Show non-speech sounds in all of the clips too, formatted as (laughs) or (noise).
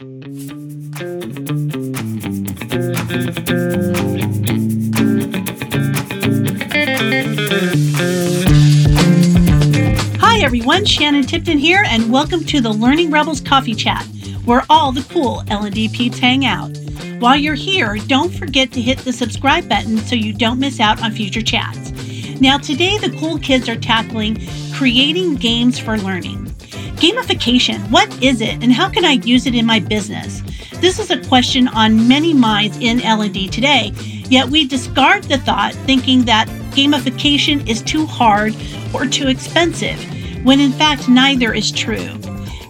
Hi, everyone. Shannon Tipton here, and welcome to the Learning Rebels Coffee Chat, where all the cool L&D peeps hang out. While you're here, don't forget to hit the subscribe button so you don't miss out on future chats. Now, today the cool kids are tackling creating games for learning. Gamification, what is it and how can I use it in my business? This is a question on many minds in L&D today, yet we discard the thought thinking that gamification is too hard or too expensive, when in fact neither is true.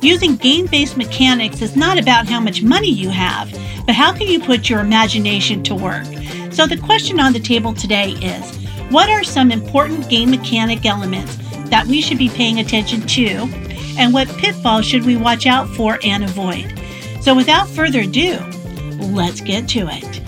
Using game based mechanics is not about how much money you have, but how can you put your imagination to work? So, the question on the table today is what are some important game mechanic elements that we should be paying attention to, and what pitfalls should we watch out for and avoid? So, without further ado, let's get to it.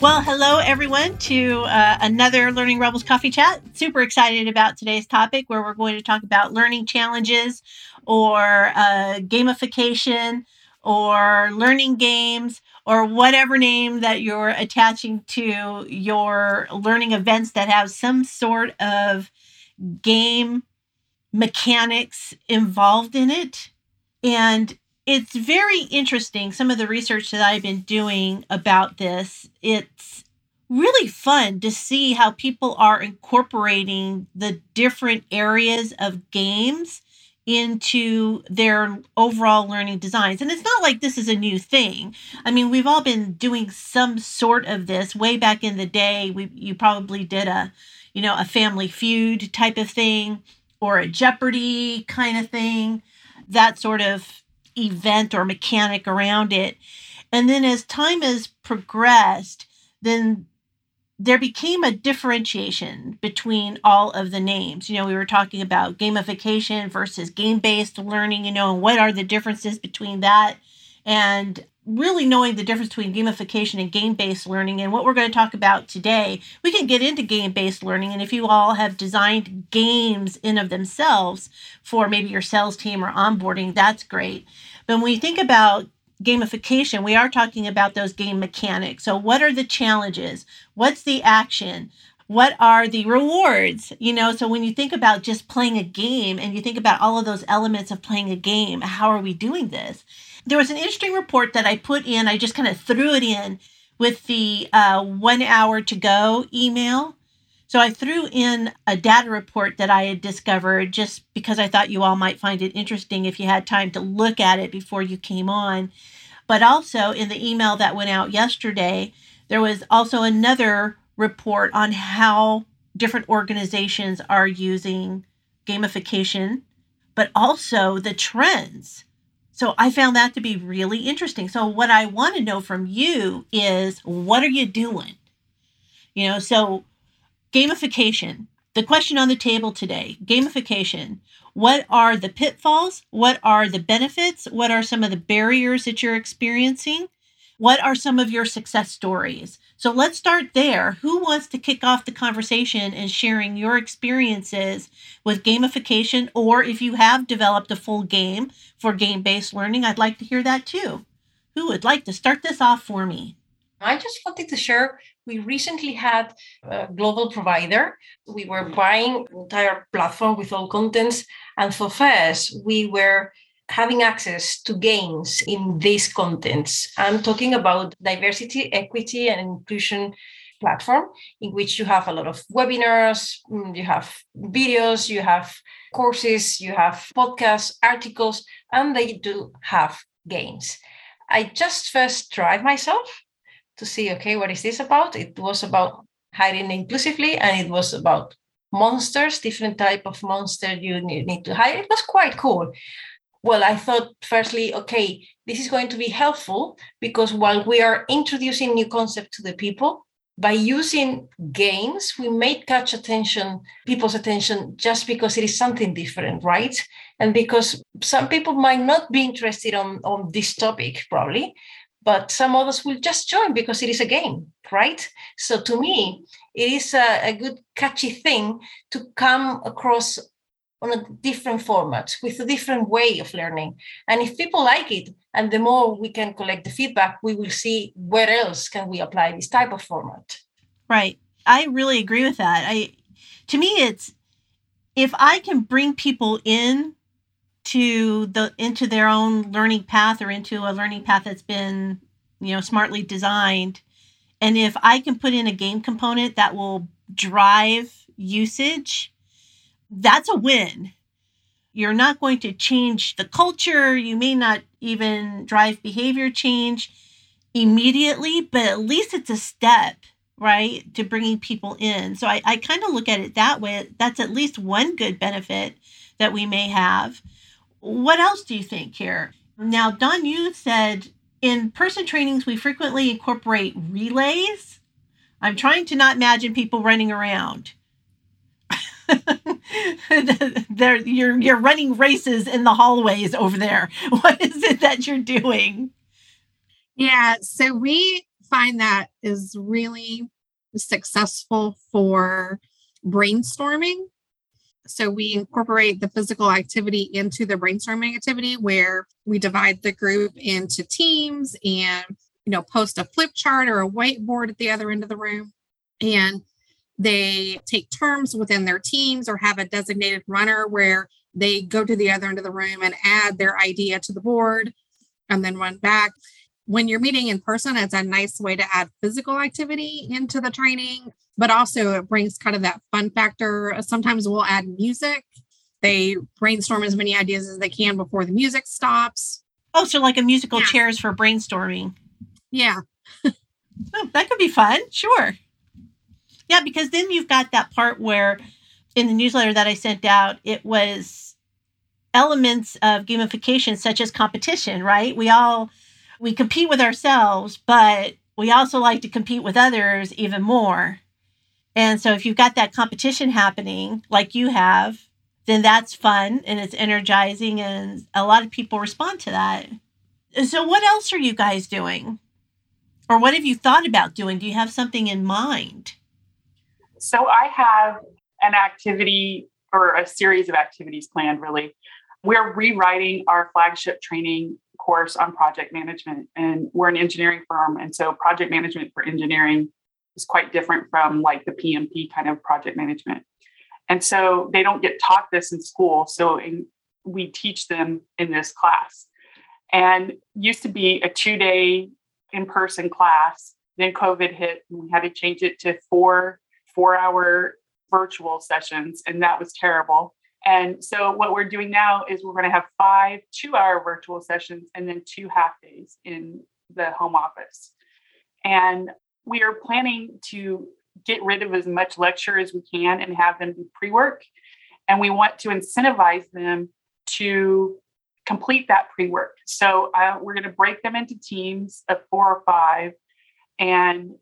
Well, hello everyone to uh, another Learning Rebels Coffee Chat. Super excited about today's topic where we're going to talk about learning challenges or uh, gamification or learning games or whatever name that you're attaching to your learning events that have some sort of game mechanics involved in it. And it's very interesting some of the research that I've been doing about this. It's really fun to see how people are incorporating the different areas of games into their overall learning designs. And it's not like this is a new thing. I mean, we've all been doing some sort of this way back in the day. We you probably did a, you know, a family feud type of thing or a Jeopardy kind of thing. That sort of event or mechanic around it. And then as time has progressed, then there became a differentiation between all of the names. You know, we were talking about gamification versus game based learning, you know, and what are the differences between that? And really knowing the difference between gamification and game based learning and what we're going to talk about today, we can get into game based learning. And if you all have designed games in of themselves for maybe your sales team or onboarding, that's great. But when we think about gamification, we are talking about those game mechanics. So, what are the challenges? What's the action? What are the rewards? You know, so when you think about just playing a game and you think about all of those elements of playing a game, how are we doing this? There was an interesting report that I put in. I just kind of threw it in with the uh, one hour to go email. So I threw in a data report that I had discovered just because I thought you all might find it interesting if you had time to look at it before you came on. But also in the email that went out yesterday, there was also another report on how different organizations are using gamification, but also the trends so I found that to be really interesting. So what I want to know from you is what are you doing? You know, so gamification. The question on the table today, gamification. What are the pitfalls? What are the benefits? What are some of the barriers that you're experiencing? What are some of your success stories? So let's start there. Who wants to kick off the conversation and sharing your experiences with gamification, or if you have developed a full game for game based learning, I'd like to hear that too. Who would like to start this off for me? I just wanted to share. We recently had a global provider. We were buying entire platform with all contents, and for first, we were having access to gains in these contents. I'm talking about diversity, equity, and inclusion platform in which you have a lot of webinars, mm, you have videos, you have courses, you have podcasts, articles, and they do have games. I just first tried myself to see, okay, what is this about? It was about hiring inclusively, and it was about monsters, different type of monster you need to hire. It was quite cool well, I thought firstly, okay, this is going to be helpful because while we are introducing new concept to the people, by using games, we may catch attention, people's attention, just because it is something different, right? And because some people might not be interested on, on this topic, probably, but some others will just join because it is a game, right? So to me, it is a, a good catchy thing to come across on a different format with a different way of learning. And if people like it, and the more we can collect the feedback, we will see where else can we apply this type of format. Right. I really agree with that. I to me it's if I can bring people in to the into their own learning path or into a learning path that's been, you know, smartly designed, and if I can put in a game component that will drive usage, that's a win. You're not going to change the culture. You may not even drive behavior change immediately, but at least it's a step, right, to bringing people in. So I, I kind of look at it that way. That's at least one good benefit that we may have. What else do you think here? Now, Don, you said in person trainings, we frequently incorporate relays. I'm trying to not imagine people running around. (laughs) there you're you're running races in the hallways over there. (laughs) What is it that you're doing? Yeah, so we find that is really successful for brainstorming. So we incorporate the physical activity into the brainstorming activity where we divide the group into teams and you know post a flip chart or a whiteboard at the other end of the room and they take turns within their teams or have a designated runner where they go to the other end of the room and add their idea to the board and then run back. When you're meeting in person, it's a nice way to add physical activity into the training, but also it brings kind of that fun factor. Sometimes we'll add music. They brainstorm as many ideas as they can before the music stops. Oh, so like a musical yeah. chairs for brainstorming. Yeah. (laughs) oh, that could be fun. Sure. Yeah, because then you've got that part where in the newsletter that I sent out, it was elements of gamification such as competition, right? We all we compete with ourselves, but we also like to compete with others even more. And so if you've got that competition happening like you have, then that's fun and it's energizing and a lot of people respond to that. So what else are you guys doing? Or what have you thought about doing? Do you have something in mind? So I have an activity or a series of activities planned, really. We're rewriting our flagship training course on project management, and we're an engineering firm. And so, project management for engineering is quite different from like the PMP kind of project management. And so, they don't get taught this in school. So, in, we teach them in this class. And used to be a two day in person class. Then COVID hit, and we had to change it to four four hour virtual sessions, and that was terrible. And so, what we're doing now is we're going to have five two hour virtual sessions and then two half days in the home office. And we are planning to get rid of as much lecture as we can and have them do pre work. And we want to incentivize them to complete that pre work. So, uh, we're going to break them into teams of four or five and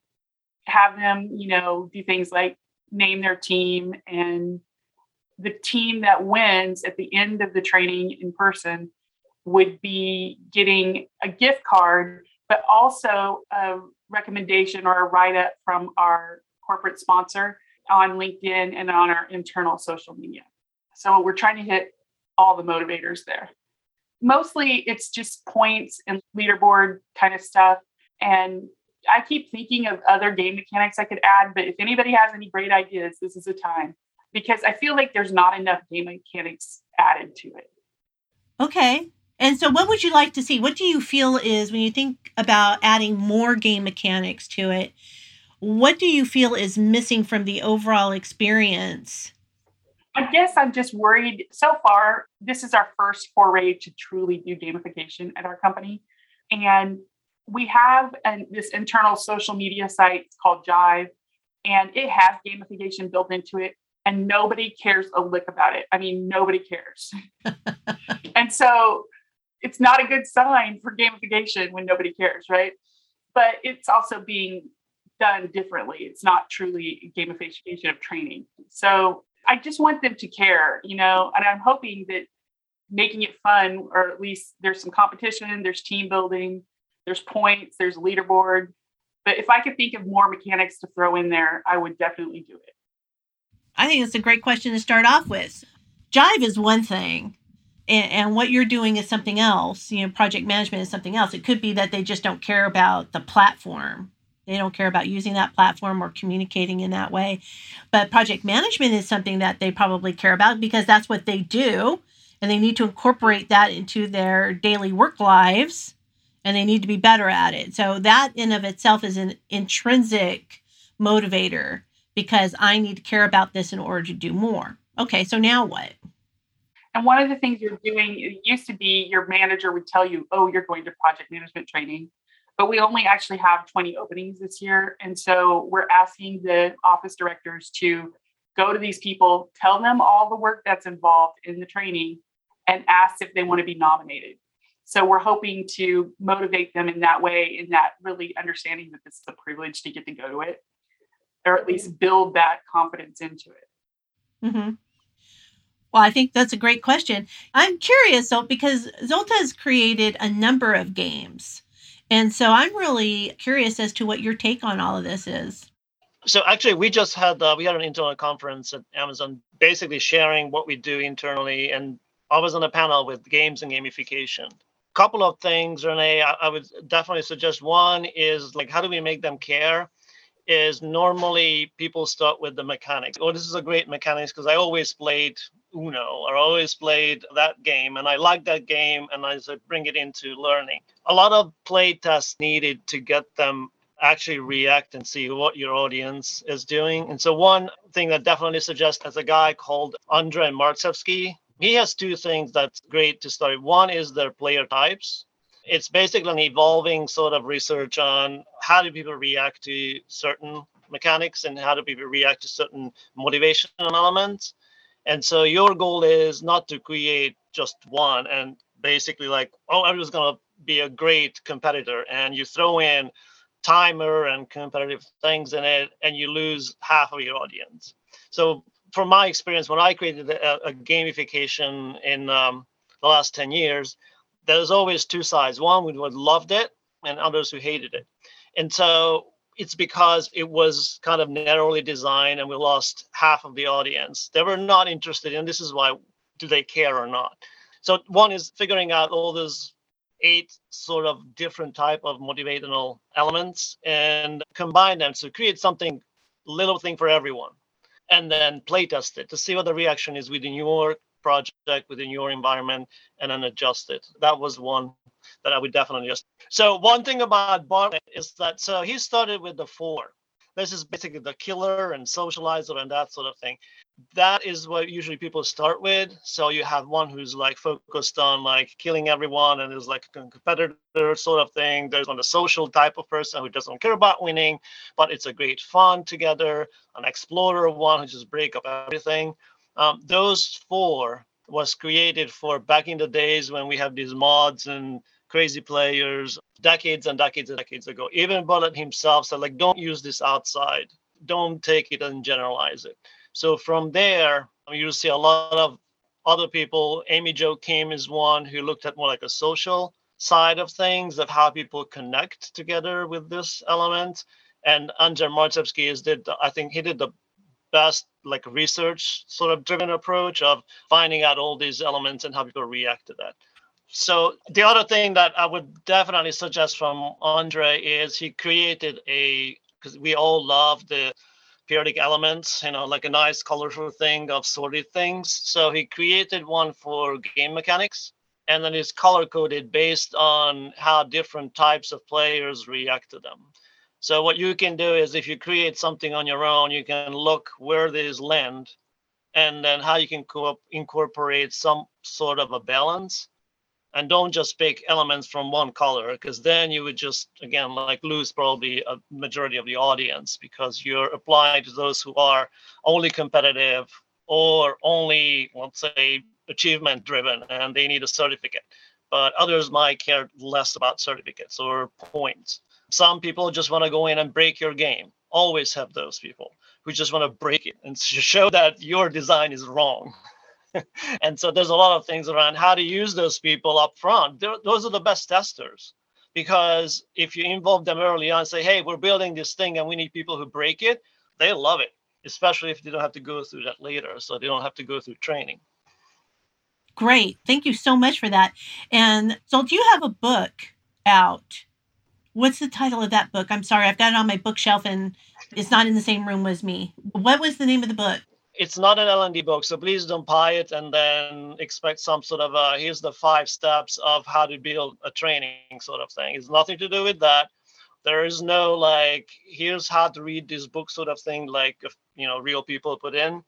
have them, you know, do things like name their team and the team that wins at the end of the training in person would be getting a gift card, but also a recommendation or a write up from our corporate sponsor on LinkedIn and on our internal social media. So we're trying to hit all the motivators there. Mostly it's just points and leaderboard kind of stuff. And I keep thinking of other game mechanics I could add, but if anybody has any great ideas, this is the time because I feel like there's not enough game mechanics added to it. Okay. And so, what would you like to see? What do you feel is when you think about adding more game mechanics to it? What do you feel is missing from the overall experience? I guess I'm just worried. So far, this is our first foray to truly do gamification at our company. And we have an, this internal social media site called Jive, and it has gamification built into it, and nobody cares a lick about it. I mean, nobody cares. (laughs) and so it's not a good sign for gamification when nobody cares, right? But it's also being done differently. It's not truly gamification of training. So I just want them to care, you know, and I'm hoping that making it fun, or at least there's some competition, there's team building, there's points, there's leaderboard. But if I could think of more mechanics to throw in there, I would definitely do it. I think it's a great question to start off with. jive is one thing and, and what you're doing is something else you know project management is something else it could be that they just don't care about the platform they don't care about using that platform or communicating in that way but project management is something that they probably care about because that's what they do and they need to incorporate that into their daily work lives and they need to be better at it so that in of itself is an intrinsic motivator because i need to care about this in order to do more okay so now what and one of the things you're doing, it used to be your manager would tell you, oh, you're going to project management training. But we only actually have 20 openings this year. And so we're asking the office directors to go to these people, tell them all the work that's involved in the training, and ask if they want to be nominated. So we're hoping to motivate them in that way, in that really understanding that this is a privilege to get to go to it, or at least build that confidence into it. Mm-hmm. Well, I think that's a great question. I'm curious though, because Zsolt has created a number of games. And so I'm really curious as to what your take on all of this is. So actually, we just had uh, we had an internal conference at Amazon, basically sharing what we do internally, and I was on a panel with games and gamification. Couple of things, Renee, I, I would definitely suggest. One is like, how do we make them care? Is normally people start with the mechanics. Oh, this is a great mechanics because I always played Uno. or always played that game and I liked that game and I said bring it into learning. A lot of play tests needed to get them actually react and see what your audience is doing. And so one thing that definitely suggests as a guy called Andrzej Marczewski, he has two things that's great to start. One is their player types. It's basically an evolving sort of research on how do people react to certain mechanics and how do people react to certain motivation elements. And so your goal is not to create just one and basically like, oh, everyone's to be a great competitor. And you throw in timer and competitive things in it, and you lose half of your audience. So from my experience, when I created a, a gamification in um, the last 10 years, there's always two sides. One who loved it and others who hated it. And so it's because it was kind of narrowly designed and we lost half of the audience. They were not interested in this is why do they care or not. So one is figuring out all those eight sort of different type of motivational elements and combine them to create something little thing for everyone and then play test it to see what the reaction is within your project within your environment and then adjust it. That was one that I would definitely just. So one thing about Bartle is that so he started with the four. This is basically the killer and socializer and that sort of thing. That is what usually people start with. So you have one who's like focused on like killing everyone and is like a competitor sort of thing. There's one a social type of person who doesn't care about winning, but it's a great fun together. An explorer one who just break up everything. Um, those four was created for back in the days when we have these MUDs and crazy players decades and decades and decades ago. Even Bartle himself said, like, don't use this outside. Don't take it and generalize it. So from there, you'll see a lot of other people. Amy Jo Kim is one who looked at more like a social side of things, of how people connect together with this element. And Andrzej Marczewski is did I think he did the best like research sort of driven approach of finding out all these elements and how people react to that. So the other thing that I would definitely suggest from Andre is he created a because we all love the periodic elements, you know, like a nice colorful thing of sorted things. So he created one for game mechanics and then it's color coded based on how different types of players react to them. So what you can do is if you create something on your own, you can look where these land and then how you can co- incorporate some sort of a balance and don't just pick elements from one color because then you would just again like lose probably a majority of the audience because you're applying to those who are only competitive or only let's say achievement driven and they need a certificate. But others might care less about certificates or points. Some people just want to go in and break your game. Always have those people who just want to break it and show that your design is wrong (laughs) (laughs) and so there's a lot of things around how to use those people up front. They're, those are the best testers because if you involve them early on, say, hey, we're building this thing and we need people who break it, they love it, especially if they don't have to go through that later. So they don't have to go through training. Great. Thank you so much for that. And so, do you have a book out? What's the title of that book? I'm sorry, I've got it on my bookshelf and it's not in the same room as me. What was the name of the book? It's not an L&D book, so please don't buy it and then expect some sort of a, here's the five steps of how to build a training sort of thing. It's nothing to do with that. There is no like, here's how to read this book sort of thing, like if you know, real people put in.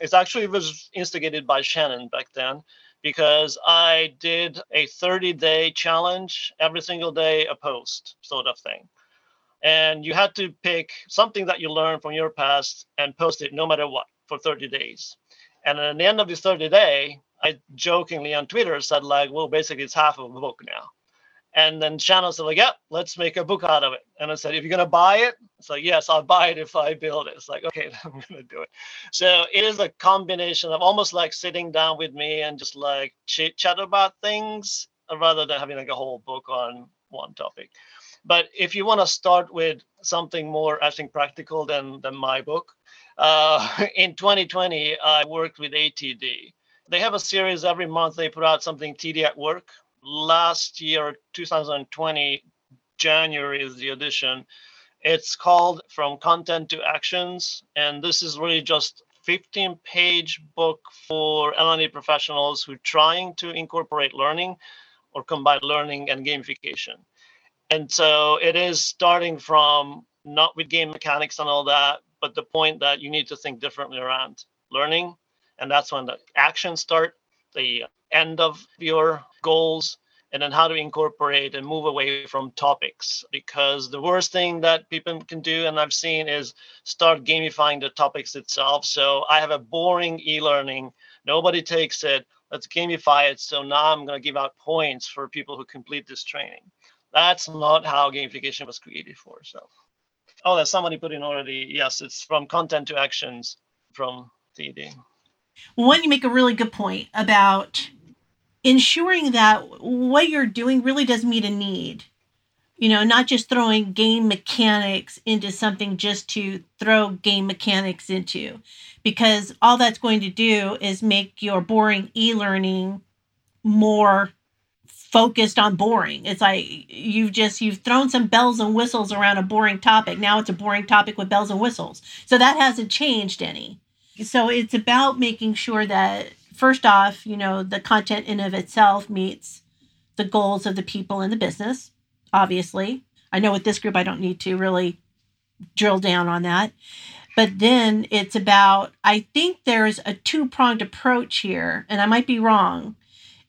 It's actually was instigated by Shannon back then because I did a 30 day challenge every single day, a post sort of thing. And you had to pick something that you learned from your past and post it no matter what for 30 days. And at the end of this 30 day, I jokingly on Twitter said like, well, basically it's half of a book now. And then Shannon said, like, yeah, let's make a book out of it. And I said, if you're gonna buy it, it's like, yes, I'll buy it if I build it. It's like, okay, (laughs) I'm gonna do it. So it is a combination of almost like sitting down with me and just like chit chat about things rather than having like a whole book on one topic. But if you want to start with something more, I think, practical than than my book, uh, (laughs) in 2020, I worked with ATD. They have a series every month. They put out something TD at Work, last year, 2020, January is the edition. It's called From Content to Actions. And this is really just 15 page book for L&D professionals who are trying to incorporate learning or combine learning and gamification. And so it is starting from not with game mechanics and all that, but the point that you need to think differently around learning. And that's when the actions start, the end of your goals and then how to incorporate and move away from topics. Because the worst thing that people can do and i've seen is start gamifying the topics itself. So i have a boring e-learning. Nobody takes it. Let's gamify it. So now i'm going to give out points for people who complete this training. That's not how gamification was created for so oh there's somebody put in already yes it's from content to actions from TD. One, you make a really good point about ensuring that what you're doing really does meet a need. You know, not just throwing game mechanics into something just to throw game mechanics into, because all that's going to do is make your boring e learning more focused on boring. It's like you've just you've thrown some bells and whistles around a boring topic. Now it's a boring topic with bells and whistles. So that hasn't changed any. So it's about making sure that first off, you know, the content in of itself meets the goals of the people in the business, obviously. I know with this group, I don't need to really drill down on that. But then it's about, I think there's a two pronged approach here, and I might be wrong,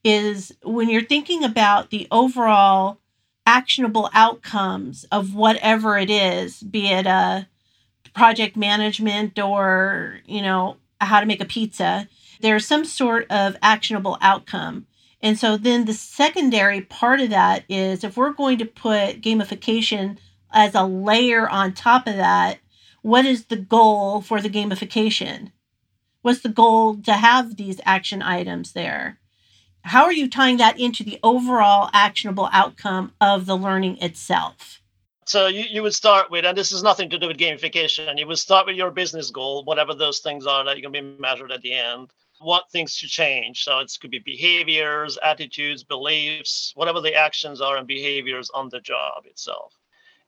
is when you're thinking about the overall actionable outcomes of whatever it is, be it a project management or, you know, how to make a pizza, there's some sort of actionable outcome. And so then the secondary part of that is if we're going to put gamification as a layer on top of that, what is the goal for the gamification? What's the goal to have these action items there? How are you tying that into the overall actionable outcome of the learning itself? So you, you would start with, and this has nothing to do with gamification, you would start with your business goal, whatever those things are that you're going to be measured at the end what things to change. So it could be behaviors, attitudes, beliefs, whatever the actions are and behaviors on the job itself.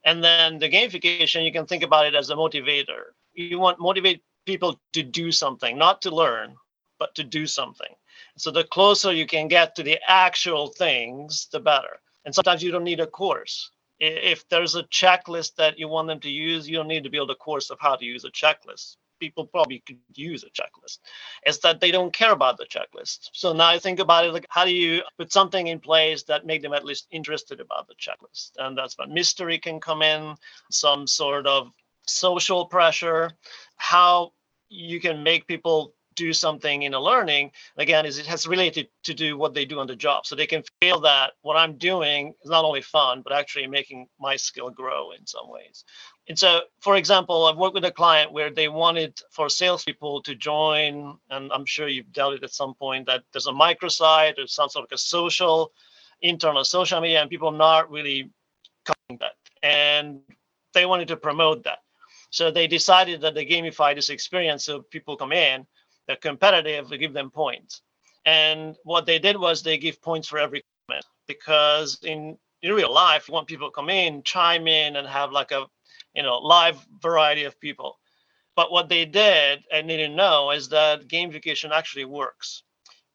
And then the gamification, you can think about it as a motivator. You want motivate people to do something, not to learn, but to do something. So the closer you can get to the actual things, the better. And sometimes you don't need a course. If there's a checklist that you want them to use, you don't need to build a course of how to use a checklist people probably could use a checklist is that they don't care about the checklist so now i think about it like how do you put something in place that make them at least interested about the checklist and that's when mystery can come in some sort of social pressure how you can make people do something in a learning again is it has related to do what they do on the job so they can feel that what i'm doing is not only fun but actually making my skill grow in some ways and so, for example, I've worked with a client where they wanted for salespeople to join, and I'm sure you've dealt it at some point that there's a microsite or some sort of a social, internal social media, and people are not really covering that. And they wanted to promote that. So they decided that they gamify this experience so people come in, they're competitive, they give them points. And what they did was they give points for every comment because in in real life, you want people to come in, chime in, and have like a you know live variety of people. But what they did and they didn't know is that gamification actually works.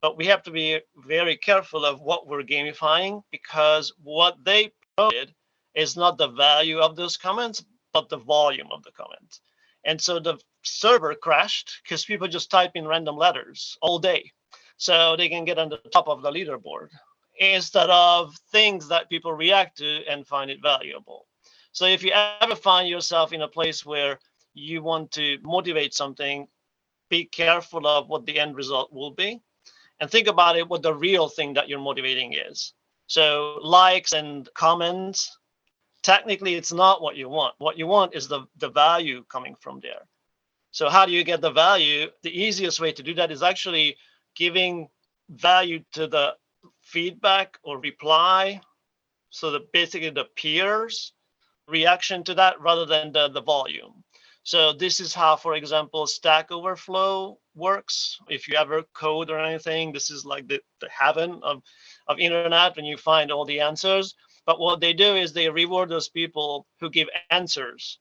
But we have to be very careful of what we're gamifying because what they promoted is not the value of those comments, but the volume of the comments. And so the server crashed because people just type in random letters all day. So they can get on the top of the leaderboard instead of things that people react to and find it valuable. So if you ever find yourself in a place where you want to motivate something, be careful of what the end result will be and think about it what the real thing that you're motivating is. So likes and comments, technically it's not what you want. What you want is the, the value coming from there. So how do you get the value? The easiest way to do that is actually giving value to the feedback or reply. So that basically the peers reaction to that rather than the, the volume. So this is how, for example, Stack Overflow works. If you ever code or anything, this is like the, the heaven of, of internet when you find all the answers. But what they do is they reward those people who give answers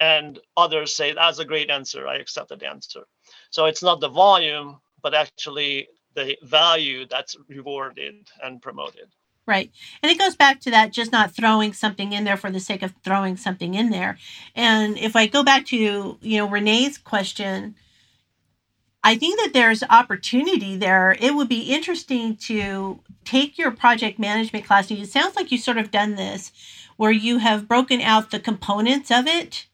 and others say, that's a great answer. I accepted the answer. So it's not the volume, but actually the value that's rewarded and promoted. Right. And it goes back to that just not throwing something in there for the sake of throwing something in there. And if I go back to, you know, Renee's question, I think that there's opportunity there. It would be interesting to take your project management class. And it sounds like you sort of done this where you have broken out the components of it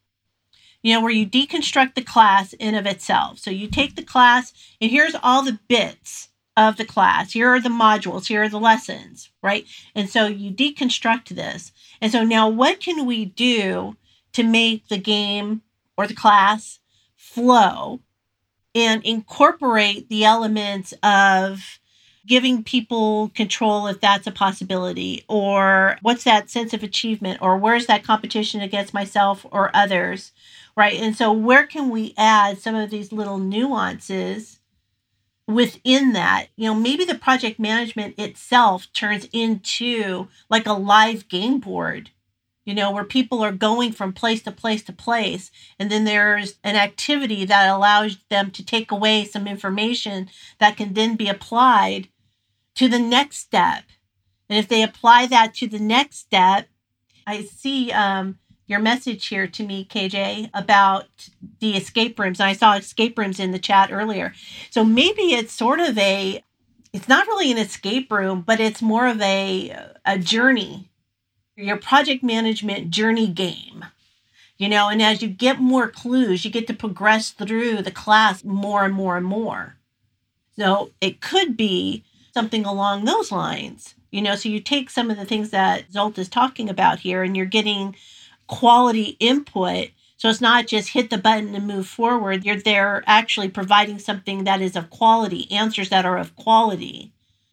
you know, where you deconstruct the class in of itself. So you take the class, and here's all the bits of the class. Here are the modules, here are the lessons, right? And so you deconstruct this. And so now what can we do to make the game or the class flow and incorporate the elements of giving people control if that's a possibility or what's that sense of achievement or where's that competition against myself or others right? And so, where can we add some of these little nuances within that? You know, maybe the project management itself turns into like a live game board, you know, where people are going from place to place to place. And then there's an activity that allows them to take away some information that can then be applied to the next step. And if they apply that to the next step, I see um, your message here to me, KJ, about the escape rooms. And I saw escape rooms in the chat earlier. So maybe it's sort of a, it's not really an escape room, but it's more of a, a journey, your project management journey game. You know, and as you get more clues, you get to progress through the class more and more and more. So it could be something along those lines. You know, so you take some of the things that Zsolt is talking about here and you're getting quality input. So it's not just hit the button and move forward. You're there actually providing something that is of quality, answers that are of quality,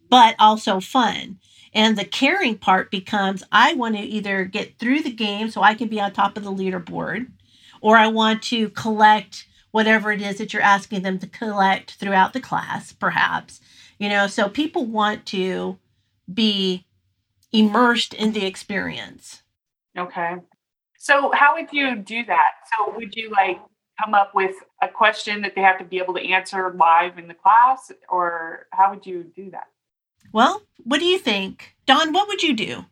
but also fun. And the caring part becomes I want to either get through the game so I can be on top of the leaderboard, or I want to collect whatever it is that you're asking them to collect throughout the class, perhaps. You know, so people want to be immersed in the experience. Okay. So how would you do that? So would you like come up with a question that they have to be able to answer live in the class or how would you do that? Well, what do you think? Don, what would you do?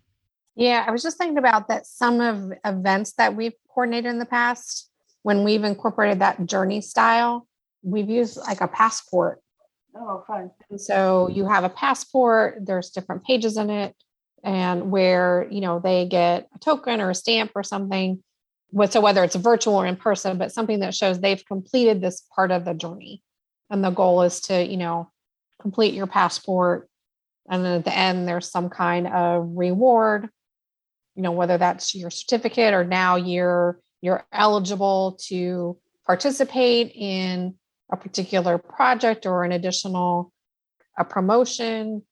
Yeah, I was just thinking about that some of events that we've coordinated in the past when we've incorporated that journey style, we've used like a passport. Oh, fun. And so you have a passport, there's different pages in it and where you know they get a token or a stamp or something. So whether it's virtual or in person but something that shows they've completed this part of the journey. And the goal is to you know complete your passport and then at the end there's some kind of reward. You know whether that's your certificate or now you're you're eligible to participate in a particular project or an additional a promotion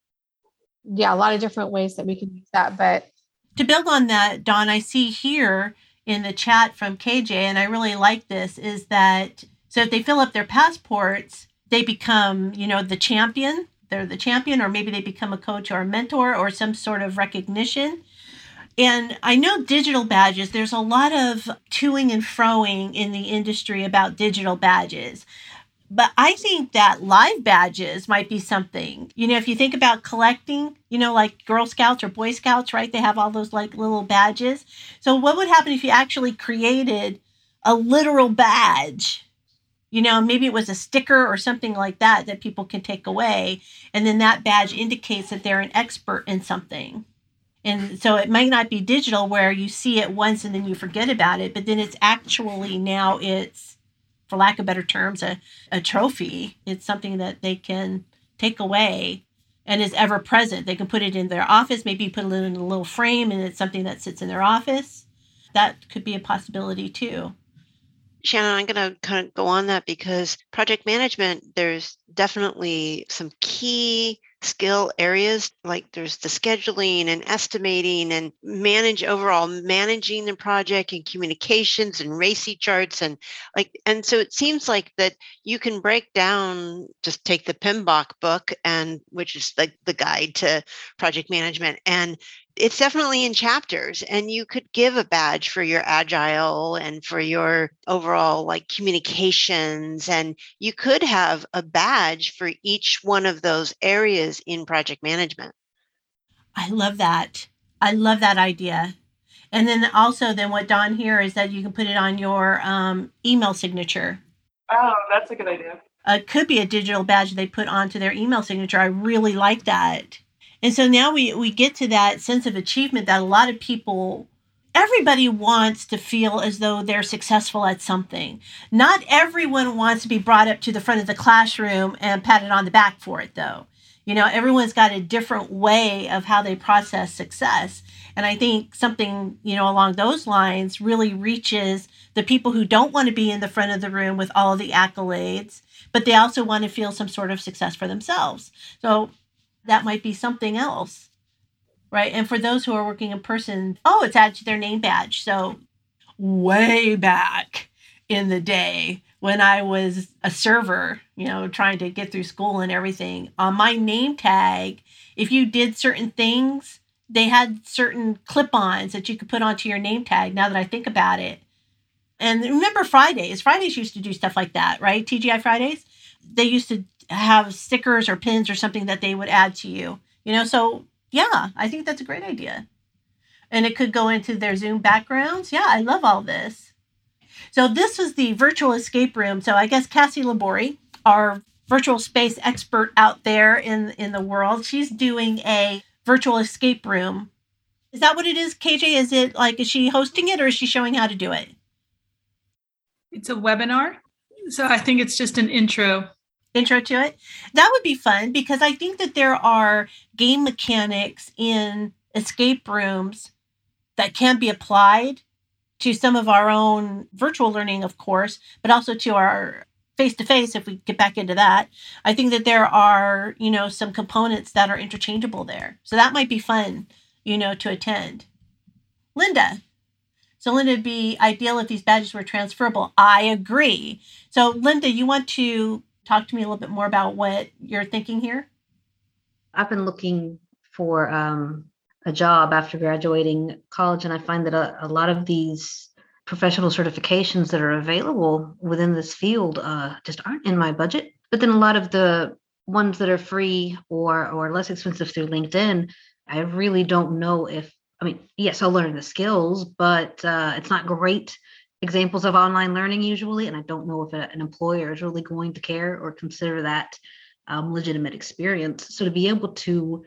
yeah, a lot of different ways that we can use that. But to build on that, Don, I see here in the chat from KJ, and I really like this, is that so if they fill up their passports, they become, you know, the champion they're the champion, or maybe they become a coach or a mentor or some sort of recognition. And I know digital badges, there's a lot of toing and froing in the industry about digital badges. But I think that live badges might be something. You know, if you think about collecting, you know, like Girl Scouts or Boy Scouts, right? They have all those like little badges. So, what would happen if you actually created a literal badge? You know, maybe it was a sticker or something like that that people can take away. And then that badge indicates that they're an expert in something. And so it might not be digital where you see it once and then you forget about it, but then it's actually now it's for lack of better terms, a, a trophy. It's something that they can take away and is ever present. They can put it in their office, maybe put it in a little frame and it's something that sits in their office. That could be a possibility too. Shannon, I'm going to kind of go on that because project management, there's definitely some key skill areas like there's the scheduling and estimating and manage overall managing the project and communications and RACI charts and like and so it seems like that you can break down just take the PMBOK book and which is like the guide to project management and it's definitely in chapters and you could give a badge for your agile and for your overall like communications and you could have a badge for each one of those areas in project management. I love that. I love that idea. And then also then what don here is that you can put it on your um, email signature. Oh that's a good idea. Uh, it could be a digital badge they put onto their email signature. I really like that and so now we, we get to that sense of achievement that a lot of people, everybody wants to feel as though they're successful at something. Not everyone wants to be brought up to the front of the classroom and patted on the back for it, though. You know, everyone's got a different way of how they process success. And I think something, you know, along those lines really reaches the people who don't want to be in the front of the room with all of the accolades, but they also want to feel some sort of success for themselves. So that might be something else right? And for those who are working in person oh it's added to their name badge. So way back in the day when i was a server you know trying to get through school and everything on my name tag if you did certain things they had certain clip-ons that you could put onto your name tag now that i think about it. And remember fridays fridays used to do stuff like that right? Tgi fridays? They used to have stickers or pins or something that they would add to you. You know, so yeah, I think that's a great idea. And it could go into their Zoom backgrounds. Yeah, I love all this. So this was the virtual escape room. So I guess Cassie Labori, our virtual space expert out there in in the world, she's doing a virtual escape room. Is that what it is, KJ? Is it like is she hosting it or is she showing how to do it? It's a webinar. So I think it's just an intro intro to it. That would be fun because I think that there are game mechanics in escape rooms that can be applied to some of our own virtual learning, of course, but also to our face to face if we get back into that. I think that there are, you know, some components that are interchangeable there. So that might be fun, you know, to attend. Linda. So Linda would be ideal if these badges were transferable. I agree. So Linda, you want to talk to me a little bit more about what you're thinking here? I've been looking for um, a job after graduating college, and I find that a, a, lot of these professional certifications that are available within this field uh, just aren't in my budget. But then a lot of the ones that are free or or less expensive through LinkedIn, I really don't know if I mean, yes, I'll learn the skills, but uh, it's not great examples of online learning usually, and I don't know if a, an employer is really going to care or consider that um, legitimate experience. So to be able to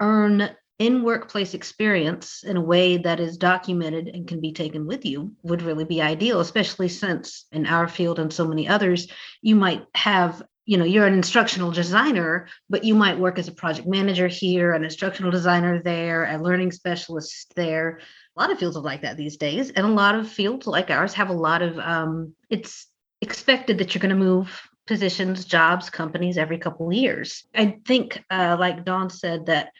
earn in workplace experience in a way that is documented and can be taken with you would really be ideal, especially since in our field and so many others, you might have you know you're an instructional designer but you might work as a project manager here an instructional designer there a learning specialist there a lot of fields are like that these days and a lot of fields like ours have a lot of um, it's expected that you're going to move positions jobs companies every couple of years i think uh, like dawn said that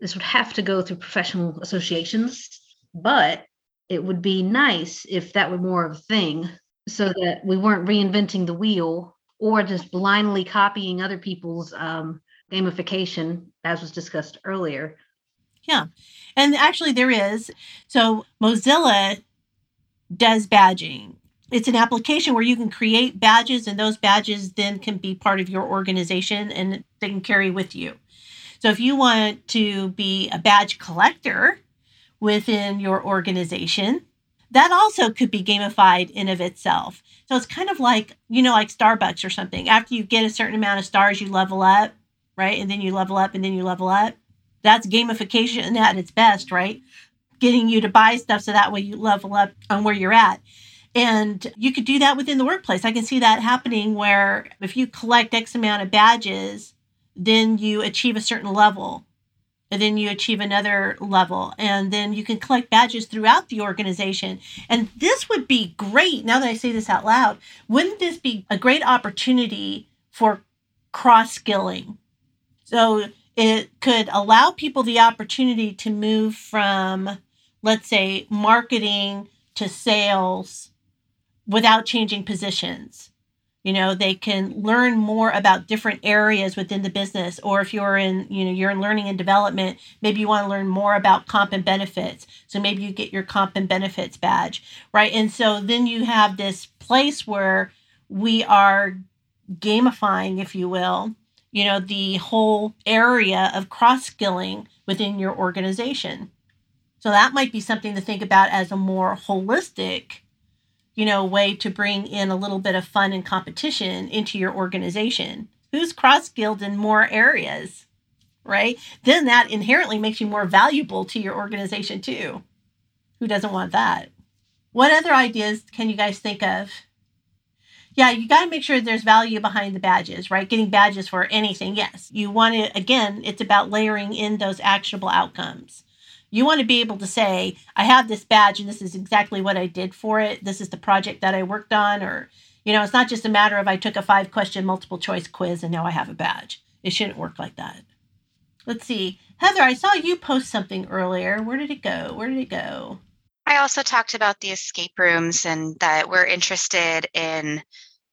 this would have to go through professional associations but it would be nice if that were more of a thing so that we weren't reinventing the wheel or just blindly copying other people's um, gamification, as was discussed earlier. Yeah. And actually, there is. So, Mozilla does badging. It's an application where you can create badges, and those badges then can be part of your organization and they can carry with you. So, if you want to be a badge collector within your organization, that also could be gamified in of itself. So it's kind of like, you know, like Starbucks or something. After you get a certain amount of stars, you level up, right? And then you level up and then you level up. That's gamification at its best, right? Getting you to buy stuff so that way you level up on where you're at. And you could do that within the workplace. I can see that happening where if you collect X amount of badges, then you achieve a certain level and then you achieve another level and then you can collect badges throughout the organization and this would be great now that i say this out loud wouldn't this be a great opportunity for cross skilling so it could allow people the opportunity to move from let's say marketing to sales without changing positions. You know they can learn more about different areas within the business or if you're in you know you're in learning and development maybe you want to learn more about comp and benefits. So maybe you get your comp and benefits badge right? And so then you have this place where we are gamifying if you will you know the whole area of cross skilling within your organization so that might be something to think about as a more holistic you know, way to bring in a little bit of fun and competition into your organization. Who's cross skilled in more areas, right? Then that inherently makes you more valuable to your organization too. Who doesn't want that? What other ideas can you guys think of? Yeah, you got to make sure there's value behind the badges, right? Getting badges for anything. Yes, you want to, again, it's about layering in those actionable outcomes. You want to be able to say, I have this badge and this is exactly what I did for it. This is the project that I worked on. Or, you know, it's not just a matter of I took a five question multiple choice quiz and now I have a badge. It shouldn't work like that. Let's see. Heather, I saw you post something earlier. Where did it go? Where did it go? I also talked about the escape rooms and that we're interested in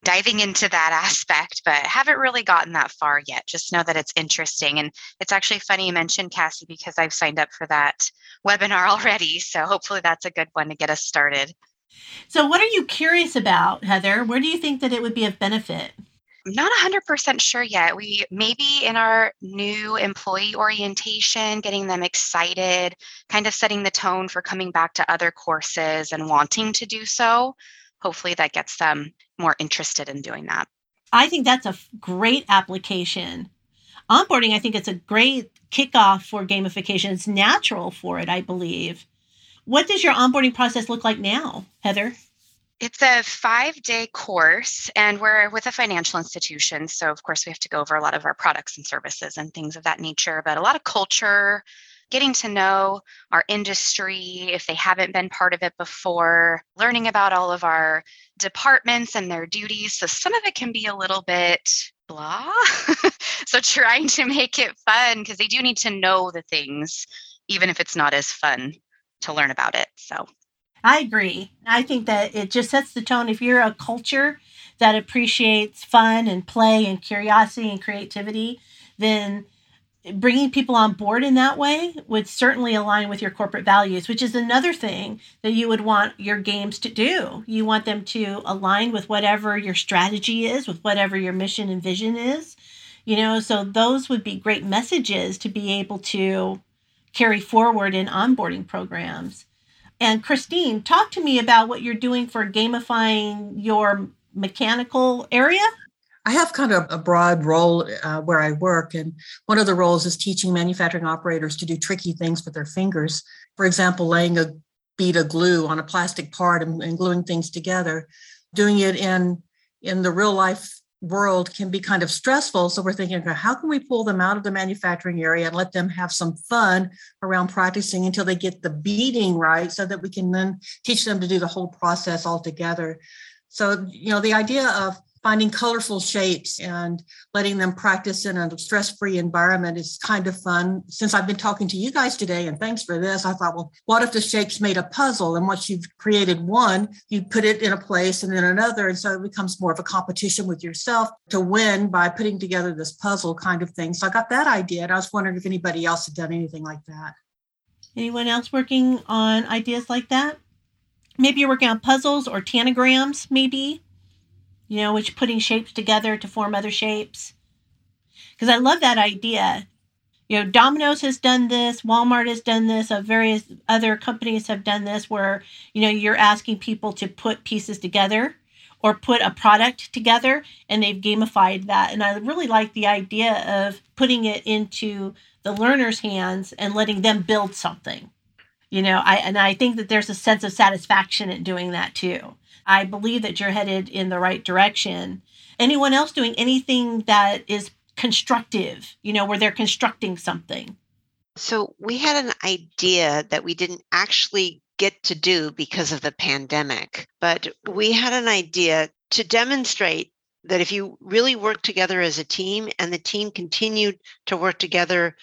diving into that aspect, but haven't really gotten that far yet. Just know that it's interesting. And it's actually funny you mentioned Cassie because I've signed up for that webinar (laughs) already. So hopefully that's a good one to get us started. So, what are you curious about, Heather? Where do you think that it would be of benefit? I'm not 100% sure yet. We maybe in our new employee orientation, getting them excited, kind of setting the tone for coming back to other courses and wanting to do so hopefully that gets them more interested in doing that. I think that's a great application. Onboarding, I think it's a great kickoff for gamification. It's natural for it, I believe. What does your onboarding process look like now, Heather? It's a five day course, and we're with a financial institution. So, of course, we have to go over a lot of our products and services and things of that nature, but a lot of culture, getting to know our industry if they haven't been part of it before, learning about all of our departments and their duties. So some of it can be a little bit blah. (laughs) so trying to make it fun because they do need to know the things, even if it's not as fun to learn about it. So I agree. I think that it just sets the tone. If you're a culture that appreciates fun and play and curiosity and creativity, then bringing people on board in that way would certainly align with your corporate values, which is another thing that you would want your games to do. You want them to align with whatever your strategy is, with whatever your mission and vision is. You know, so those would be great messages to be able to carry forward in onboarding programs. And Christine, talk to me about what you're doing for gamifying your mechanical area. I have kind of a broad role uh, where I work, and one of the roles is teaching manufacturing operators to do tricky things with their fingers. For example, laying a bead of glue on a plastic part and, and gluing things together. Doing it in in the real life world can be kind of stressful. So we're thinking, how can we pull them out of the manufacturing area and let them have some fun around practicing until they get the beading right, so that we can then teach them to do the whole process all together. So you know, the idea of finding colorful shapes and letting them practice in a stress-free environment is kind of fun. Since I've been talking to you guys today, and thanks for this, I thought, well, what if the shapes made a puzzle? And once you've created one, you put it in a place and then another. And so it becomes more of a competition with yourself to win by putting together this puzzle kind of thing. So I got that idea. And I was wondering if anybody else had done anything like that. Anyone else working on ideas like that? Maybe you're working on puzzles or tanagrams, maybe you know, which putting shapes together to form other shapes. Because I love that idea. You know, Domino's has done this, Walmart has done this, uh, various other companies have done this where, you know, you're asking people to put pieces together or put a product together and they've gamified that. And I really like the idea of putting it into the learner's hands and letting them build something. You know, I and I think that there's a sense of satisfaction in doing that too. I believe that you're headed in the right direction. Anyone else doing anything that is constructive, you know, where they're constructing something? So we had an idea that we didn't actually get to do because of the pandemic, but we had an idea to demonstrate that if you really work together as a team and the team continued to work together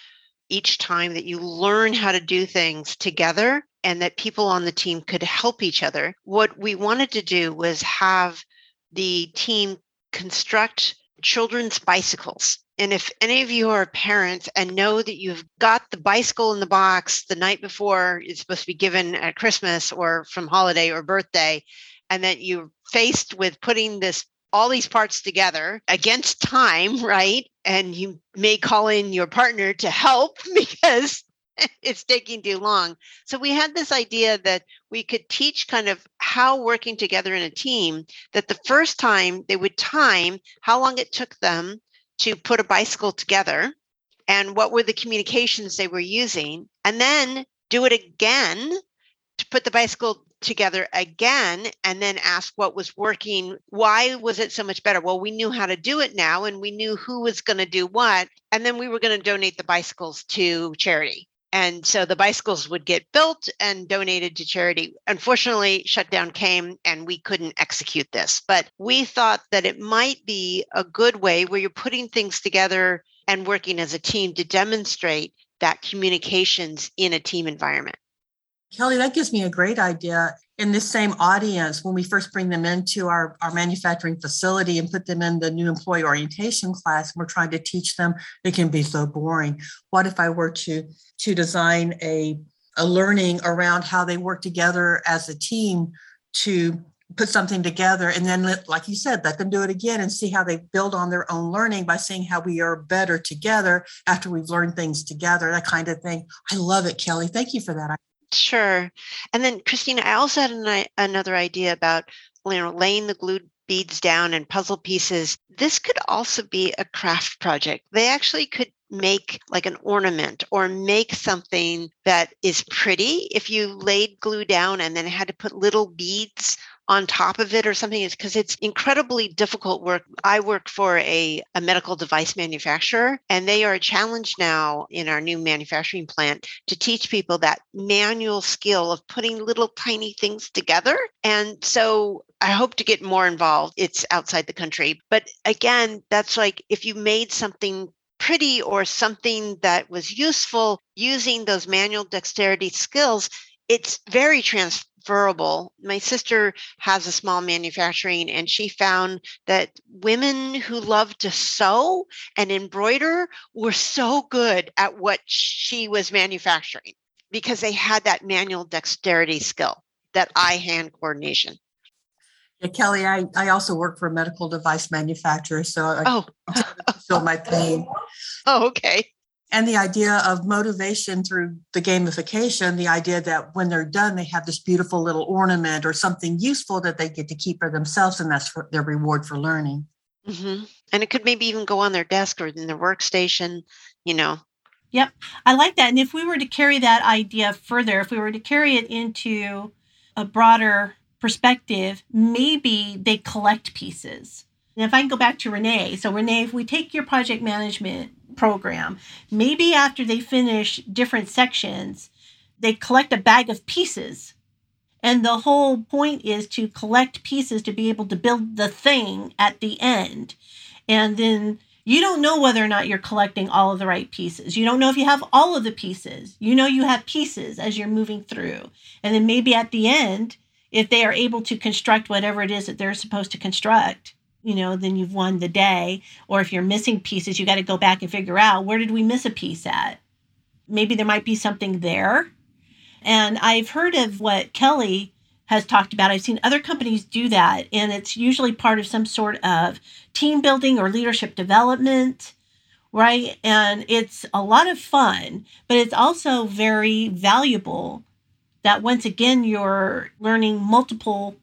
each time that you learn how to do things together, and that people on the team could help each other. What we wanted to do was have the team construct children's bicycles. And if any of you are parents and know that you've got the bicycle in the box the night before it's supposed to be given at Christmas or from holiday or birthday, and that you're faced with putting this all these parts together against time, (laughs) right? And you may call in your partner to help (laughs) because (laughs) it's taking too long. So we had this idea that we could teach kind of how working together in a team, that the first time they would time how long it took them to put a bicycle together and what were the communications they were using, and then do it again to put the bicycle together again and then ask what was working why was it so much better well we knew how to do it now and we knew who was going to do what and then we were going to donate the bicycles to charity and so the bicycles would get built and donated to charity. Unfortunately, shutdown came and we couldn't execute this. But we thought that it might be a good way where you're putting things together and working as a team to demonstrate that communications in a team environment. Kelly, that gives me a great idea. In this same audience, when we first bring them into our, our manufacturing facility and put them in the new employee orientation class, we're trying to teach them, it can be so boring. What if I were to, to design a, a learning around how they work together as a team to put something together and then let, like you said let them do it again and see how they build on their own learning by seeing how we are better together after we've learned things together that kind of thing. I love it kelly. Thank you for that Sure. And then, Christina, I also had an, another idea about you know laying the glued beads down and puzzle pieces. This could also be a craft project. They actually could make like an ornament or make something that is pretty if you laid glue down and then had to put little beads on top of it or something is because it's incredibly difficult work. I work for a, a medical device manufacturer, and they are a challenge now in our new manufacturing plant to teach people that manual skill of putting little tiny things together. And so I hope to get more involved. It's outside the country. But again, that's like if you made something pretty or something that was useful using those manual dexterity skills, it's very trans transferable. My sister has a small manufacturing and she found that women who love to sew and embroider were so good at what she was manufacturing because they had that manual dexterity skill, that eye hand coordination. Yeah, Kelly, I, I also work for a medical device manufacturer, so I oh. feel my pain. (laughs) Oh, okay and the idea of motivation through the gamification the idea that when they're done they have this beautiful little ornament or something useful that they get to keep for themselves and that's their reward for learning. Mm-hmm. and it could maybe even go on their desk or in their workstation you know? Yep. I like that. And if we were to carry that idea further if we were to carry it into a broader perspective maybe they collect pieces and if i can go back to renee so renee if we take your project management program. Maybe after they finish different sections, they collect a bag of pieces And the whole point is to collect pieces to be able to build the thing at the end. And then you don't know whether or not you're collecting all of the right pieces. You don't know if you have all of the pieces. You know you have pieces as you're moving through. And then maybe at the end, if they are able to construct whatever it is that they're supposed to construct, you know, then you've won the day. Or if you're missing pieces, you got to go back and figure out where did we miss a piece at? Maybe there might be something there. And I've heard of what Kelly has talked about. I've seen other companies do that, and it's usually part of some sort of team building or leadership development, right? And it's a lot of fun, but it's also very valuable that once again you're learning multiple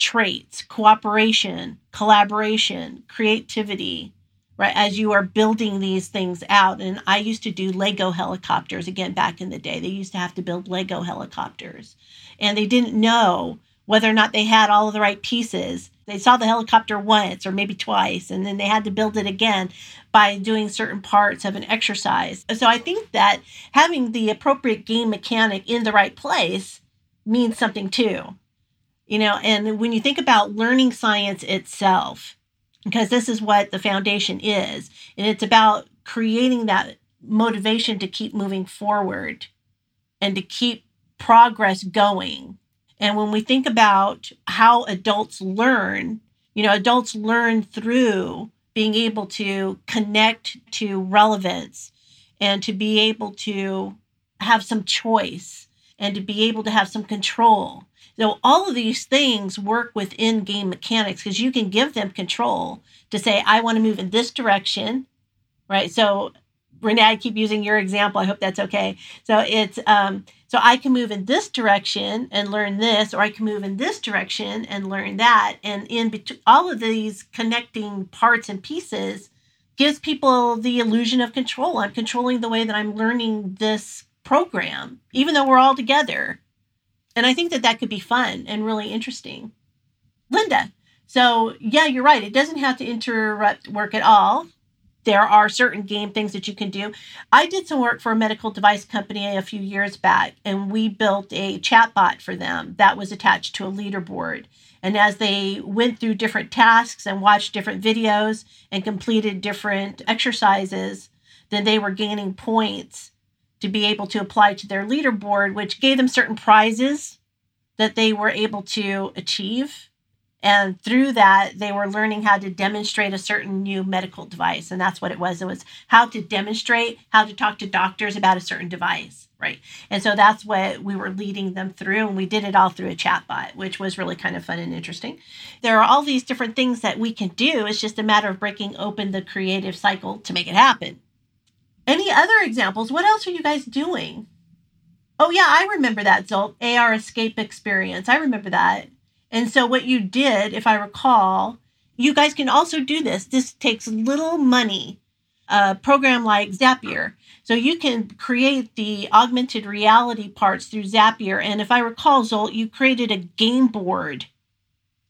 traits cooperation, collaboration, creativity, right? As you are building these things out. And I used to do Lego helicopters again back in the day. They used to have to build Lego helicopters and they didn't know whether or not they had all of the right pieces. They saw the helicopter once or maybe twice, and then they had to build it again by doing certain parts of an exercise. So I think that having the appropriate game mechanic in the right place means something too. You know, and when you think about learning science itself, because this is what the foundation is. And it's about creating that motivation to keep moving forward and to keep progress going. And when we think about how adults learn, you know, adults learn through being able to connect to relevance and to be able to have some choice and to be able to have some control so all of these things work within game mechanics because you can give them control to say, I want to move in this direction, right? So Renee, I keep using your example. I hope that's okay. So it's um, so I can move in this direction and learn this, or I can move in this direction and learn that. And in between all of these connecting parts and pieces gives people the illusion of control. I'm controlling the way that I'm learning this program, even though we're all together. And I think that that could be fun and really interesting. Linda, so yeah, you're right. It doesn't have to interrupt work at all. There are certain game things that you can do. I did some work for a medical device company a few years back, and we built a chatbot for them that was attached to a leaderboard. And as they went through different tasks and watched different videos and completed different exercises, then they were gaining points to be able to apply to their leaderboard, which gave them certain prizes that they were able to achieve. And through that, they were learning how to demonstrate a certain new medical device. And that's what it was. It was how to demonstrate, how to talk to doctors about a certain device. Right. And so that's what we were leading them through. And we did it all through a chatbot, which was really kind of fun and interesting. There are all these different things that we can do. It's just a matter of breaking open the creative cycle to make it happen. Any other examples? What else are you guys doing? Oh, yeah, I remember that, Zsolt. AR Escape Experience. I remember that. And so, what you did, if I recall, you guys can also do this. This takes little money, a program like Zappar. So, you can create the augmented reality parts through Zappar. And if I recall, Zsolt, you created a game board.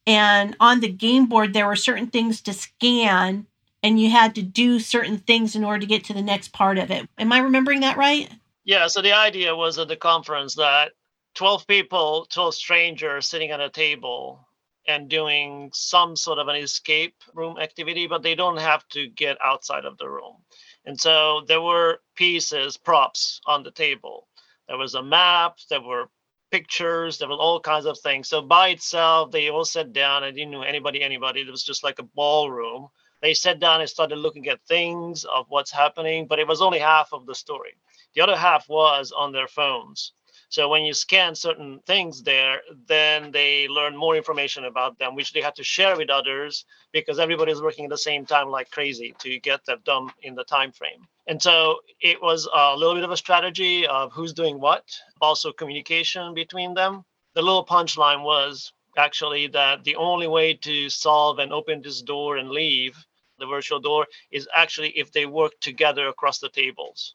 And on the game board, there were certain things to scan and you had to do certain things in order to get to the next part of it. Am I remembering that right? Yeah, so the idea was at the conference that 12 people, 12 strangers sitting at a table and doing some sort of an escape room activity, but they don't have to get outside of the room. And so there were pieces, props on the table. There was a map, there were pictures, there were all kinds of things. So by itself, they all sat down. I didn't know anybody, anybody. It was just like a ballroom they sat down and started looking at things of what's happening, but it was only half of the story. The other half was on their phones. So when you scan certain things there, then they learn more information about them, which they had to share with others because everybody's working at the same time like crazy to get that done in the time frame. And so it was a little bit of a strategy of who's doing what, also communication between them. The little punchline was actually that the only way to solve and open this door and leave the virtual door is actually if they work together across the tables.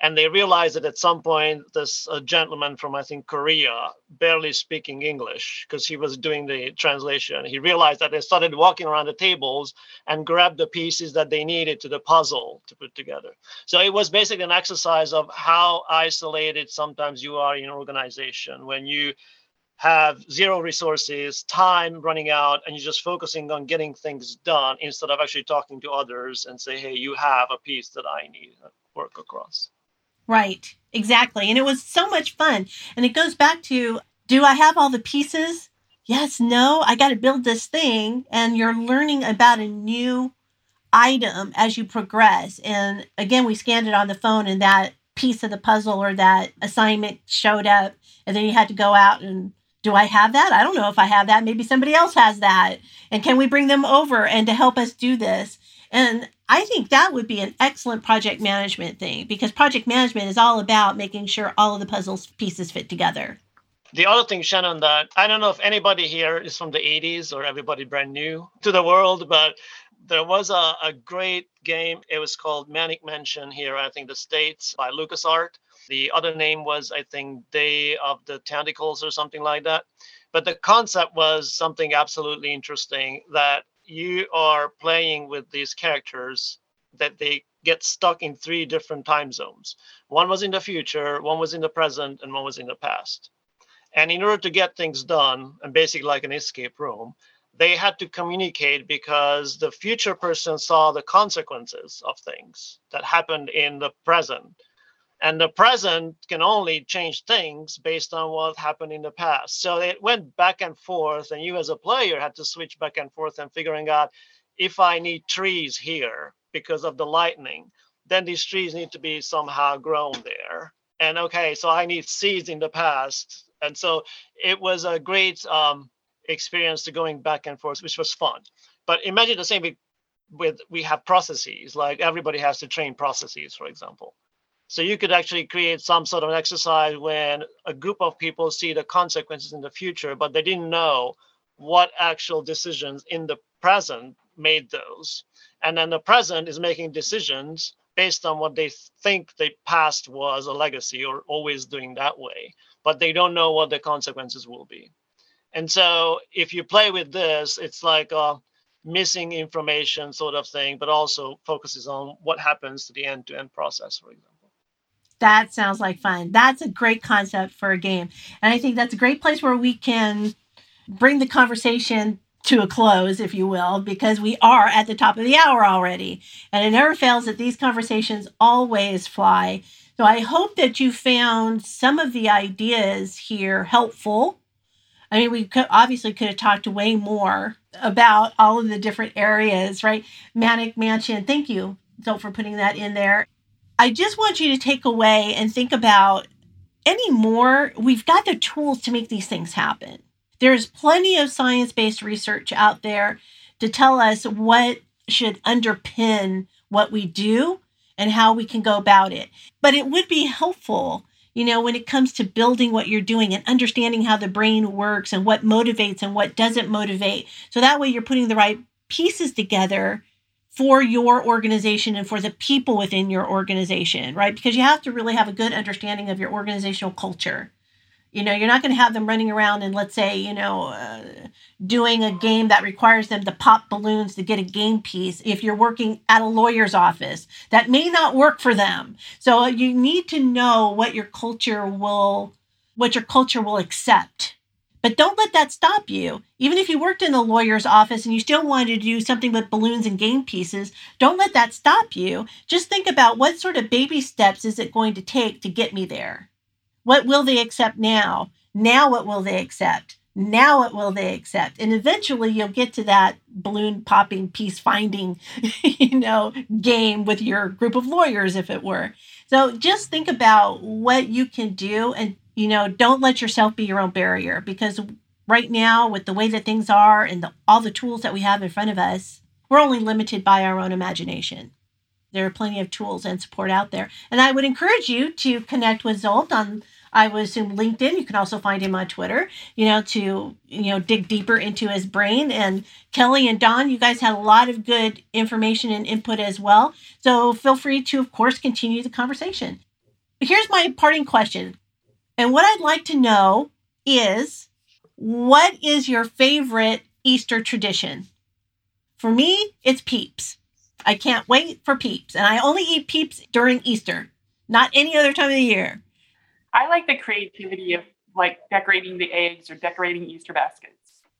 And they realized that at some point, this uh, gentleman from, I think, Korea, barely speaking English, because he was doing the translation, he realized that they started walking around the tables and grabbed the pieces that they needed to the puzzle to put together. So it was basically an exercise of how isolated sometimes you are in an organization when you have zero resources, time running out, and you're just focusing on getting things done instead of actually talking to others and say, hey, you have a piece that I need to work across. Right, exactly. And it was so much fun. And it goes back to do I have all the pieces? Yes, no, I got to build this thing. And you're learning about a new item as you progress. And again, we scanned it on the phone, and that piece of the puzzle or that assignment showed up. And then you had to go out and do I have that? I don't know if I have that. Maybe somebody else has that. And can we bring them over and to help us do this? And I think that would be an excellent project management thing because project management is all about making sure all of the puzzle pieces fit together. The other thing, Shannon, that I don't know if anybody here is from the 80s or everybody brand new to the world, but there was a, a great game. It was called Maniac Mansion here, I think the States by LucasArts the other name was, I think, Day of the Tentacles or something like that. But the concept was something absolutely interesting that you are playing with these characters that they get stuck in three different time zones. One was in the future, one was in the present, and one was in the past. And in order to get things done, and basically like an escape room, they had to communicate because the future person saw the consequences of things that happened in the present and the present can only change things based on what happened in the past. So it went back and forth and you as a player had to switch back and forth and figuring out if i need trees here because of the lightning then these trees need to be somehow grown there. And okay so i need seeds in the past. And so it was a great um, experience to going back and forth which was fun. But imagine the same with, with we have processes like everybody has to train processes for example so you could actually create some sort of an exercise when a group of people see the consequences in the future, but they didn't know what actual decisions in the present made those. And then the present is making decisions based on what they think the past was a legacy or always doing that way, but they don't know what the consequences will be. And so if you play with this, it's like a missing information sort of thing, but also focuses on what happens to the end to end process, for example. That sounds like fun. That's a great concept for a game. And I think that's a great place where we can bring the conversation to a close, if you will, because we are at the top of the hour already. And it never fails that these conversations always fly. So I hope that you found some of the ideas here helpful. I mean, we could obviously could have talked way more about all of the different areas, right? Maniac Mansion. Thank you, Zsolt, for putting that in there. I just want you to take away and think about anymore, we've got the tools to make these things happen. There's plenty of science based research out there to tell us what should underpin what we do and how we can go about it. But it would be helpful, you know, when it comes to building what you're doing and understanding how the brain works and what motivates and what doesn't motivate. So that way you're putting the right pieces together for your organization and for the people within your organization, right? Because you have to really have a good understanding of your organizational culture. You know, you're not going to have them running around and let's say, you know, uh, doing a game that requires them to pop balloons to get a game piece. If you're working at a lawyer's office, that may not work for them. So you need to know what your culture will, what your culture will accept but don't let that stop you. Even if you worked in a lawyer's office and you still wanted to do something with balloons and game pieces, don't let that stop you. Just think about what sort of baby steps is it going to take to get me there? What will they accept now? Now, what will they accept? Now, what will they accept? And eventually, you'll get to that balloon popping, piece finding, (laughs) you know, game with your group of lawyers, if it were. So just think about what you can do and you know, don't let yourself be your own barrier because right now, with the way that things are and the, all the tools that we have in front of us, we're only limited by our own imagination. There are plenty of tools and support out there. And I would encourage you to connect with Zsolt on, I would assume, LinkedIn. You can also find him on Twitter, you know, to, you know, dig deeper into his brain. And Kelly and Don, you guys had a lot of good information and input as well. So feel free to, of course, continue the conversation. But here's my parting question and what I'd like to know is what is your favorite Easter tradition? For me, it's peeps. I can't wait for peeps. And I only eat peeps during Easter, not any other time of the year. I like the creativity of like decorating the eggs or decorating Easter baskets.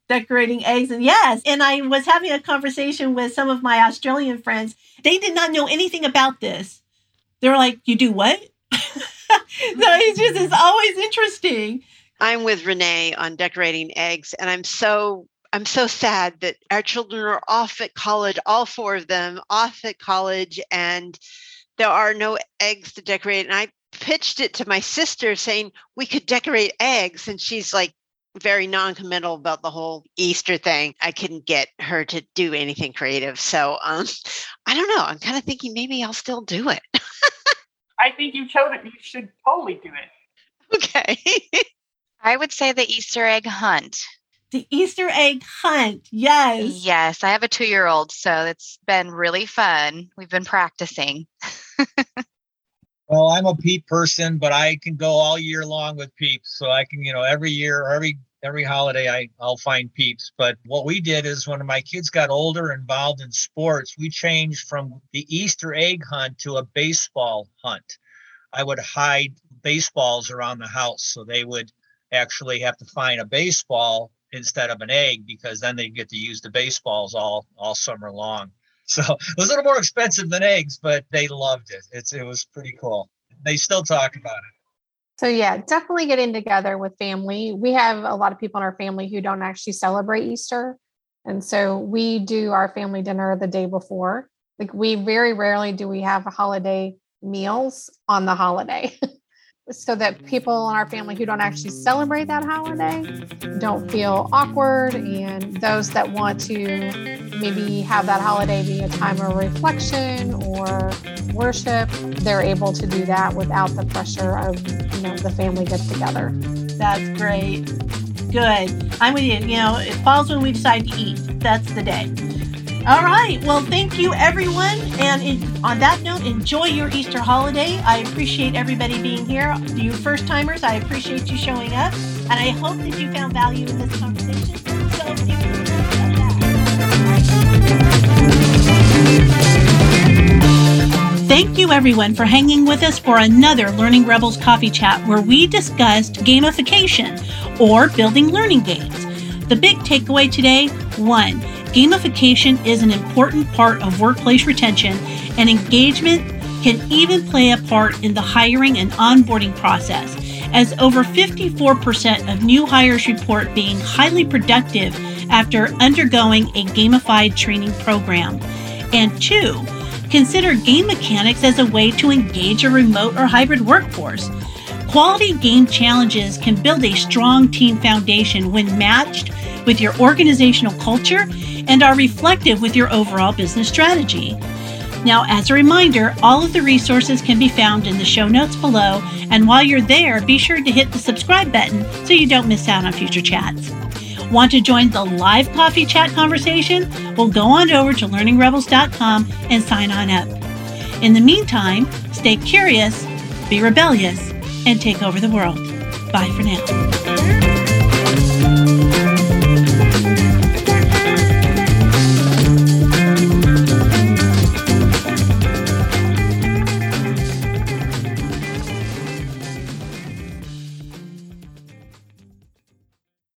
Decorating eggs, and yes. And I was having a conversation with some of my Australian friends. They did not know anything about this. They were like, "You do what?" (laughs) (laughs) it's just it's always interesting. I'm with Renee on decorating eggs, and I'm so I'm so sad that our children are off at college, all four of them off at college, and there are no eggs to decorate. And I pitched it to my sister saying we could decorate eggs. And she's like very non committal about the whole Easter thing. I couldn't get her to do anything creative. So um, (laughs) I don't know. I'm kind of thinking maybe I'll still do it. (laughs) I think you showed it. You should totally do it. Okay. (laughs) I would say the Easter egg hunt. The Easter egg hunt. Yes. Yes, I have a two year old, so it's been really fun. We've been practicing. (laughs) well, I'm a peep person, but I can go all year long with peeps. So I can, you know, every year or every every holiday I, I'll find peeps. But what we did is when my kids got older involved in sports, we changed from the Easter egg hunt to a baseball hunt. I would hide baseballs around the house so they would actually have to find a baseball instead of an egg because then they get to use the baseballs all all summer long. (laughs) So it was a little more expensive than eggs, but they loved it. It's it was pretty cool. They still talk about it. So yeah, definitely getting together with family. We have a lot of people in our family who don't actually celebrate Easter. And so we do our family dinner the day before. Like we very rarely do we have holiday meals on the holiday. (laughs) so that people in our family who don't actually celebrate that holiday don't feel awkward and those that want to maybe have that holiday be a time of reflection or worship they're able to do that without the pressure of you know the family get together. That's great. Good. I'm with you. You know it falls when we decide to eat. That's the day all right. Well, thank you, everyone. And in, on that note, enjoy your Easter holiday. I appreciate everybody being here. You first timers, I appreciate you showing up. And I hope that you found value in this conversation. So if you Thank you, everyone, for hanging with us for another Learning Rebels coffee chat where we discussed gamification or building learning games. The big takeaway today one, Gamification is an important part of workplace retention, and engagement can even play a part in the hiring and onboarding process, as over 54% of new hires report being highly productive after undergoing a gamified training program. And two, consider game mechanics as a way to engage a remote or hybrid workforce. Quality game challenges can build a strong team foundation when matched with your organizational culture and are reflective with your overall business strategy. Now, as a reminder, all of the resources can be found in the show notes below, and while you're there, be sure to hit the subscribe button so you don't miss out on future chats. Want to join the live coffee chat conversation? Well, go on over to learningrebels.com and sign on up. In the meantime, stay curious, be rebellious, and take over the world. Bye for now.